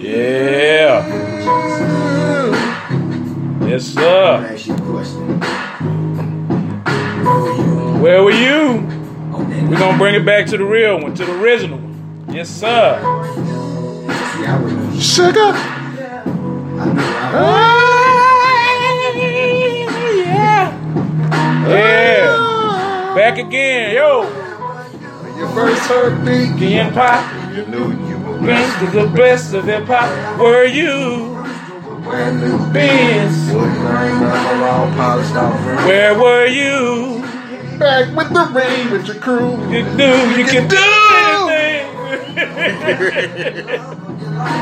Yeah. Yes, sir. Where were you? We're gonna bring it back to the real one, to the original one. Yes, sir. Sugar. Yeah. Yeah. Back again, yo. Your first heartbeat. Again, pop. You knew you were to the best of hip hop. Were you? brand new. Benz. Wood grain, rubber, all polished off. Where were you? Back with the rain with your crew. You knew you can do anything.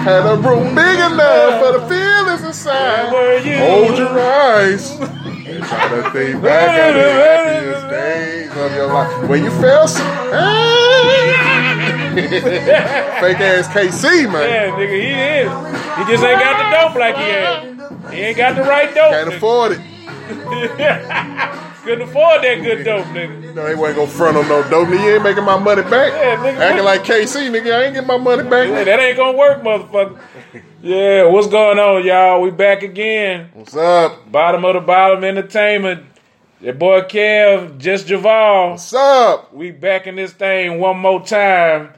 Had a room big enough for the feelings inside. Where were you? Hold your eyes. And try to think back on the happiest days of your life. When you felt some fake ass KC, man. Yeah, nigga, he is. He just ain't got the dope like he had. He ain't got the right dope. Can't nigga. afford it. Couldn't afford that good dope, nigga. You know, they wasn't gonna front on no dope. Nigga, you ain't making my money back. Yeah, nigga. Acting like KC, nigga, I ain't getting my money back. Yeah, that ain't gonna work, motherfucker. Yeah, what's going on, y'all? We back again. What's up? Bottom of the bottom entertainment. Your boy Kev, just Javal. What's up? We back in this thing one more time.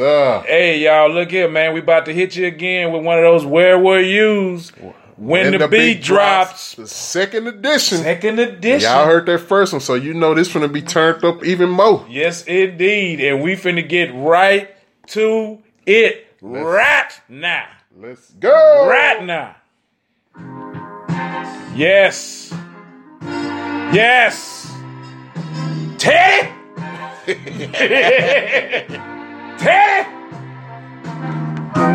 Up? Hey, y'all, look here, man. We about to hit you again with one of those Where Were Yous when, the, beat drops. The second edition. Second edition. Y'all heard that first one, so you know this gonna be turned up even more. Yes, indeed. And we finna get right to it right now. Let's go. Right now. Yes. Yes. Teddy. Teddy.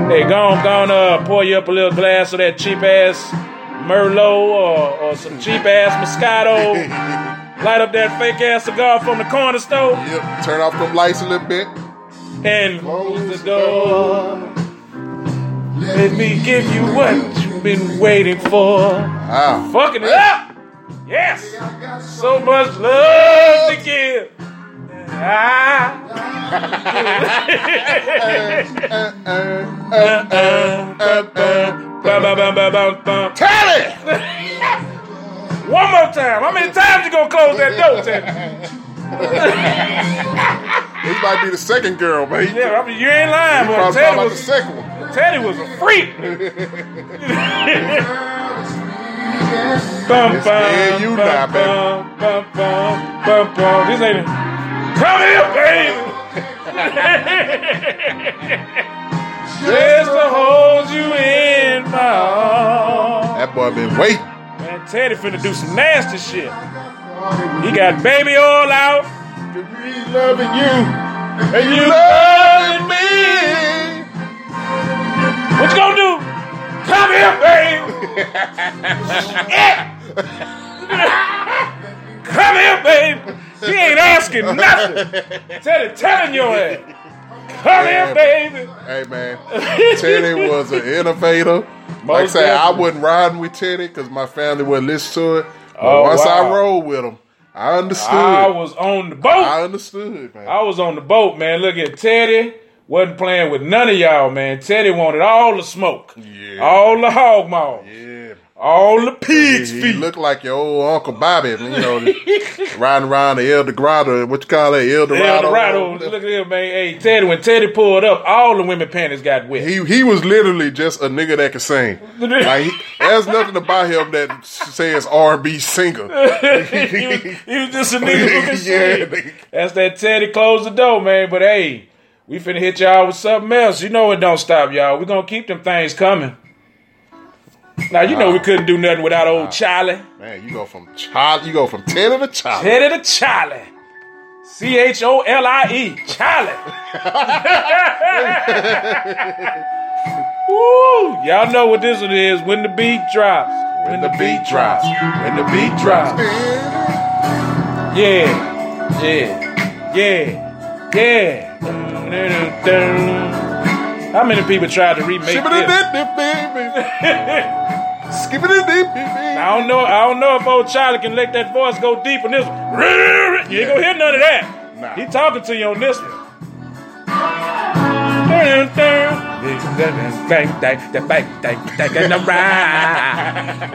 Hey, go on, go on, uh, pour you up a little glass of that cheap ass Merlot or, or some cheap ass Moscato. Light up that fake ass cigar from the corner store Yep. Turn off them lights a little bit. and close the door. Let me give you what you've been waiting for. Wow. Fucking it up! Yes! So much love to give. Teddy! One more time. How many times you gonna close that door, Teddy? This might be the second girl. You Yeah, I mean, you ain't lying, boy. Teddy about the was, second one. Teddy was a freak. bum, bum, me and you bum, baby. bum, bum, bum, bum, bum. This ain't. Come here, baby. Just to hold you in my arms. That boy been waiting. Man, Teddy finna do some nasty shit. He got baby oil out. Me loving you. And you You loving me. What you gonna do? Come here, baby. Come here, baby. He ain't asking nothing. Teddy telling your ass. Come here, baby. Hey man, Teddy was an innovator. like I said, I wasn't riding with Teddy because my family wouldn't listen to it. But Oh, once I wow. rolled with him, I understood. I was on the boat. I understood, man. I was on the boat, man. Look at Teddy. Wasn't playing with none of y'all, man. Teddy wanted all the smoke. Yeah. All the hog maw. yeah. All the pigs' He feet. looked like your old Uncle Bobby, you know, riding around the El Dorado. What you call it? El Dorado. Eldorado. Look at him, man. Hey, Teddy, when Teddy pulled up, all the women panties got wet. He he was literally just a nigga that could sing. Like he, there's nothing about him that says R and B singer. he, was, he was just a nigga who could sing. That's that Teddy closed the door, man. But hey, we finna hit y'all with something else. You know it don't stop, y'all. We gonna keep them things coming. Now you know we couldn't do nothing without old Charlie. Man, you go from child, you go from Teddy to child. Teddy to Charlie. C H O L I E. Charlie. Woo! Y'all know what this one is. When the beat drops. When the beat drops. When the beat drops. Yeah. Yeah. Yeah. Yeah. How many people tried to remake this? I don't know. I don't know if old Charlie can let that voice go deep in this. one. You ain't gonna hear none of that. Nah. He talking to you on this one.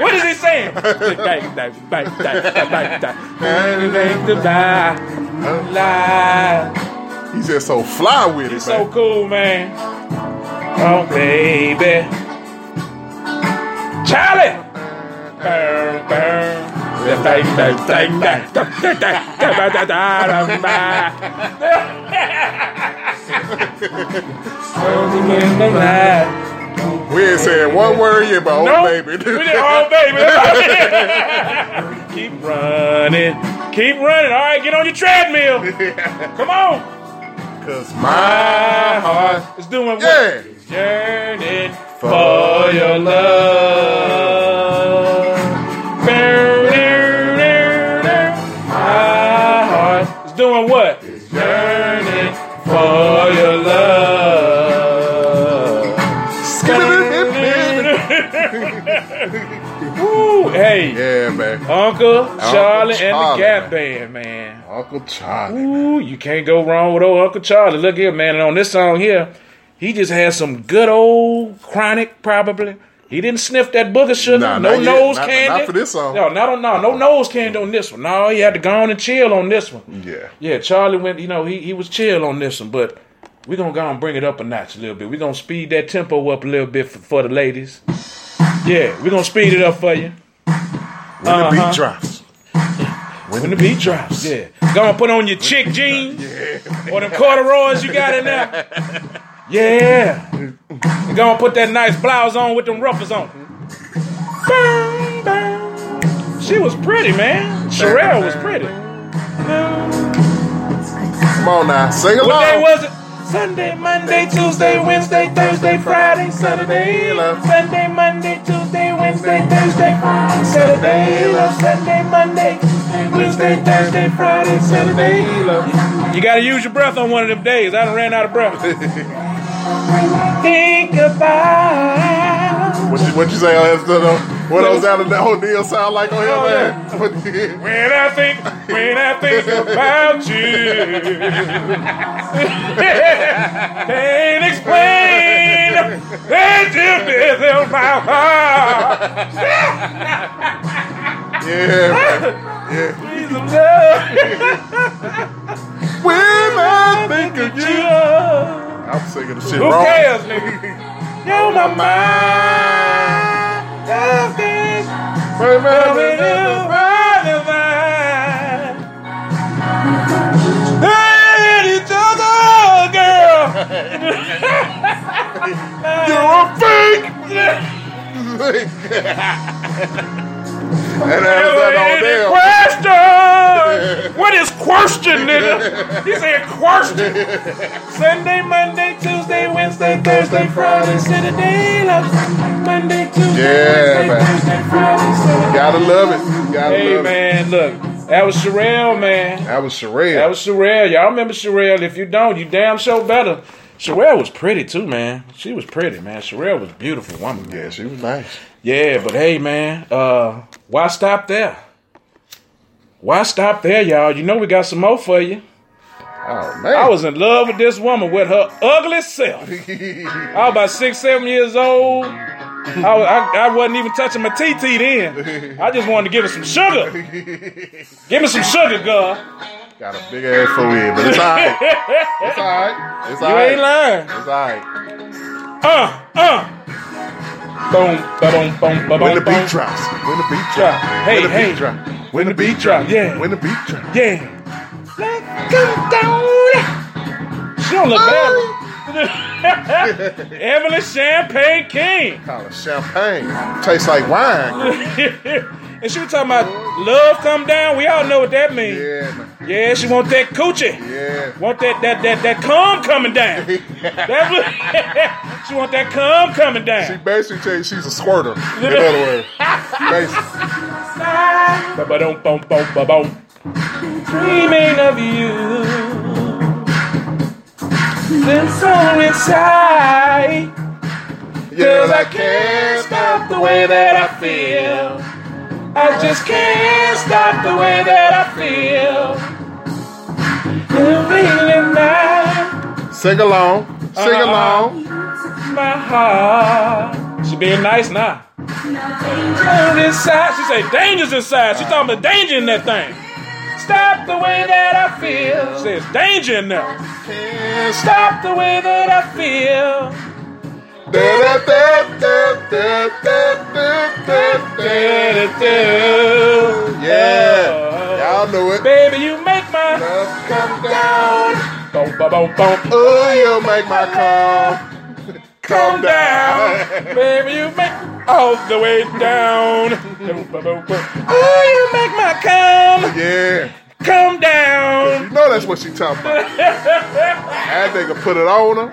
What is he saying? He's just so fly with it, So man. cool, man. Oh, baby. Charlie! Burn, burn. We ain't saying one word yet, but oh No, baby. we did- oh baby. Keep running, keep running. All right, get on your treadmill. Come on. Cause my heart, It's doing what? yeah. Yearning for your love. My heart is doing what? Yearning for your love. Woo, hey, Yeah, man. Uncle Charlie and the Gap man. Band, man. Uncle Charlie. Ooh, you can't go wrong with old Uncle Charlie. Look here, man. And on this song here, he just had some good old chronic, probably. He didn't sniff that booger sugar. Nah, no not yet. nose Not- candy. not for this song. No, not on no, no nose candy on this one. No, he had to go on and chill on this one. Yeah. Yeah, Charlie went, you know, he, he was chill on this one, but we're gonna go and bring it up a notch a little bit. We're gonna speed that tempo up a little bit for, for the ladies. Yeah, we're gonna speed it up for you. When the beat uh-huh. drops. When the beat drops, yeah. Gonna put on your chick jeans yeah, or them corduroys you got in there. Yeah. You gonna put that nice blouse on with them ruffles on. Boom, boom. She was pretty, man. Cherrelle was pretty. Come on now, sing along. What day was it? Sunday, Monday, Tuesday, Wednesday, Thursday, Friday, Saturday. Sunday, Monday, Tuesday, Wednesday, Thursday, Friday, Saturday. Love. Sunday, Monday, Wednesday, Thursday, Friday, Saturday. Love. You gotta use your breath on one of them days. I done ran out of breath. Think about What you, what you say on that? What those out of that whole deal sound like on here, Oh, man? What- when I think, when I think about you. Can't explain the deepness of my heart. Yeah, yeah. Please, love. When I think of you, I'm singing the shit Who wrong. cares, nigga? You're my mind. Nothing but you, brother mine. And each other, girl. You're a fake. and that's that. Question! What is question, nigga? He said question. Sunday, Monday, Tuesday, Wednesday, Thursday, Friday, Saturday. Monday, Tuesday, Yeah, Wednesday, man. Thursday, Friday, Saturday. Gotta love it. Gotta Hey love it. man, look, that was Cherrelle, man. That was Cherrelle. That was Cherrelle. Y'all remember Cherrelle? If you don't, you damn sure better. Cherrelle was pretty too, man. She was pretty, man. Cherrelle was a beautiful woman. Man. yeah, she was nice. Yeah, but hey, man, uh, why stop there? Why stop there, y'all? You know we got some more for you. Oh man. I was in love with this woman with her ugly self. I was about six, seven years old. I, was- I, I wasn't even touching my TT then. I just wanted to give her some sugar. Give me some sugar, girl. Got a big ass forehead, but it's alright. It's alright. It's You alright. ain't lying. It's alright. Uh, uh. Boom, ba-boom, boom, ba-boom, When the beat drops. When the beat drops. Hey, when the hey. beat drop. When the beat drop, drop. yeah. When the beat drop. Yeah. Let come down. She don't look bad. Evelyn Champagne King. Call it champagne. Tastes like wine. and she was talking about love come down. We all know what that means. Yeah, man. Yeah, she want that coochie. Yeah. Want that that that that cum coming down. That was- she want that cum coming down. She basically you she's a squirter. In other words. Basically. Bum, bum. Dreaming of you. Then so inside. Cause I can't stop the way that I feel. I just can't stop the way that I feel. You're feeling now. Sing along. Sing Uh-uh. along. my heart. She being nice now. Danger inside. She say danger's inside. She talking about danger in that thing. Stop the way that I feel. She says danger in there. Stop the way that I feel. Yeah, y'all know it. Baby, you my Love come down. boom, boom, boom, boom. Oh, you make my calm Come down, baby, you make all the way down. Oh, you make my come, Yeah, come down. you know that's what she talking about. That nigga put it on her.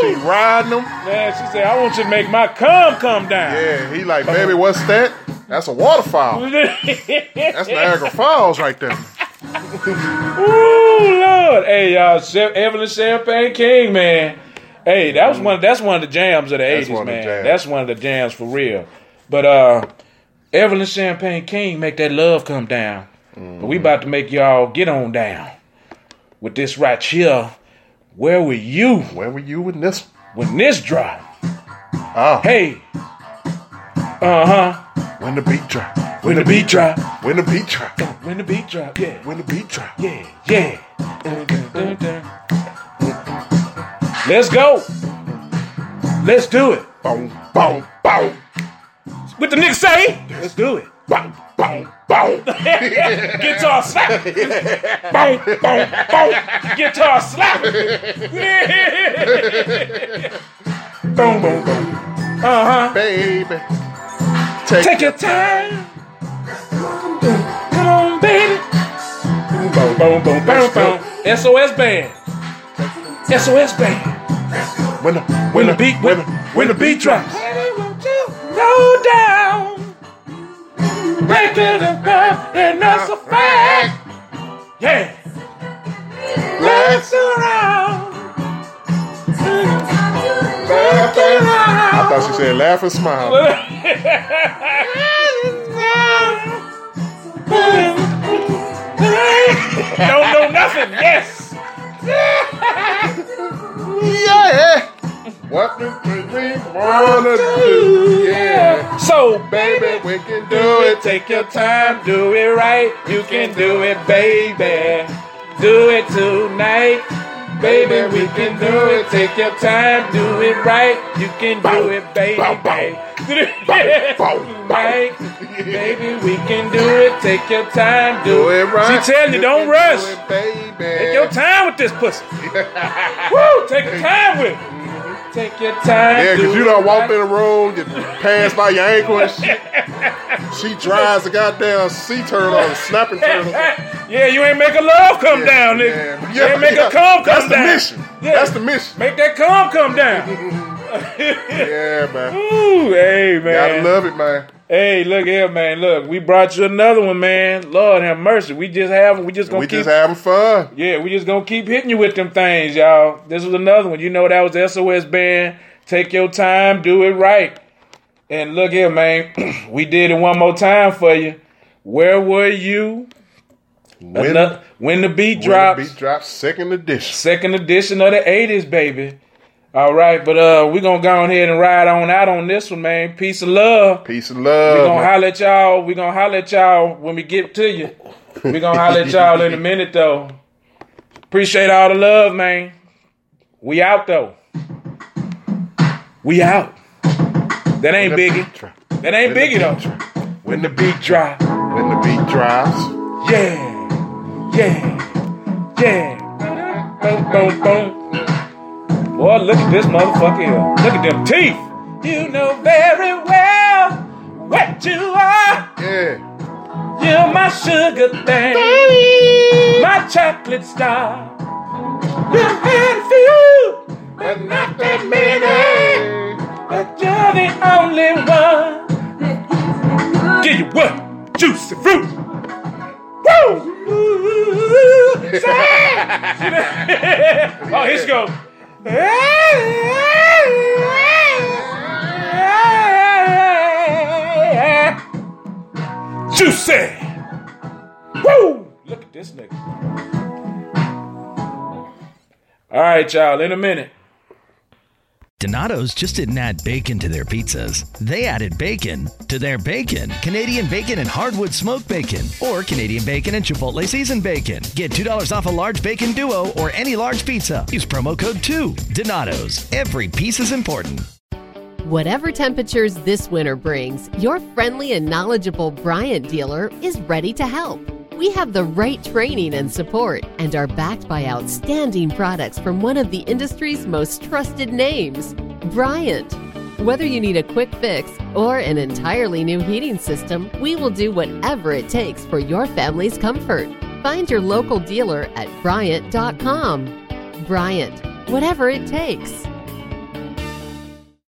She riding him. Man, she said, I want you to make my cum come down. Yeah, he like, baby, what's that? That's a waterfall. That's Niagara Falls right there. Ooh, Lord. Hey, y'all, Evelyn Champagne King, man. Hey, that was one. That's one of the jams of the eighties, the man. jams. That's one of the jams for real. But uh, Evelyn Champagne King make that love come down. But we about to make y'all get on down with this right here. Where were you Where were you with this? when this dropped? Ah, Hey. Uh huh. when the beat drop. When the beat drop. When the beat drop. When the beat drop. Yeah. When the beat drop. Yeah, yeah. Let's go. Let's do it. Boom, boom, boom, What the nigga say? Let's do it. boom, boom, boom. Guitar slap. boom, boom, boom. Guitar slap. boom, boom, boom. Uh huh. Baby, Take your time. Come on, baby. Boom, boom, boom, boom, boom. SOS band. SOS band. When the, When the beat, when, when the beat drops. Go down. Break it up, and that's a fact. Yeah. Let's around. I thought she said laugh and smile. Don't know nothing. Yes. Yeah. What do we wanna do? Yeah. So, Baby, we can do it. Take your time, do it right. You can do it, baby. Do it tonight. Baby, we can do it. Take your time, do it right. You can do it, baby. bow. Baby, we can do it. Take your time, do, Do it right. She telling you, don't rush. do it, baby. Take your time with this pussy. Woo! Take your time with it. Take your time. Yeah, because you don't walk in the room, you pass by your ankle and shit. She drives the goddamn sea turtle or snapping turtle. yeah, you ain't make a love come down, nigga. you ain't make a cum come That's down. That's the mission. Yeah. That's the mission. Make that cum come down. Yeah, man. Ooh, hey man. Gotta love it, man. Hey, look here, man. Look, we brought you another one, man. Lord have mercy. We just have we just gonna We keep just having fun. Yeah, we just gonna keep hitting you with them things, y'all. This was another one. You know that was the SOS band. Take your time, do it right. And look here, man. we did it one more time for you. Where were you? When, when the beat when the beat drops, second edition. Second edition of the 80s, baby. All right, but uh, we gonna go ahead and ride on out on this one, man. Peace of love. Peace and love. We gonna holler at y'all. We gonna holler at y'all when we get to you. We gonna holler at y'all in a minute though. Appreciate all the love, man. We out though. We out. That ain't Biggie. That ain't When Biggie though. When the beat drop. When the beat drops. Yeah. Yeah. Yeah. Boom, boom, boom. Boy, look at this motherfucker here. Look at them teeth. You know very well what you are. Yeah. You're my sugar thing, my chocolate star. You've had a few, but not that many. But you're the only one. Give you what? Juicy fruit. Woo! oh, here she goes. Juicy. Woo! Look at this nigga. All right, y'all. In a minute. Donato's just didn't add bacon to their pizzas. They added bacon to their bacon. Canadian bacon and hardwood smoked bacon, or Canadian bacon and Chipotle seasoned bacon. Get $2 off a large bacon duo or any large pizza. Use promo code 2. Donato's. Every piece is important. Whatever temperatures this winter brings, your friendly and knowledgeable Bryant dealer is ready to help. We have the right training and support and are backed by outstanding products from one of the industry's most trusted names, Bryant. Whether you need a quick fix or an entirely new heating system, we will do whatever it takes for your family's comfort. Find your local dealer at Bryant.com. Bryant, whatever it takes.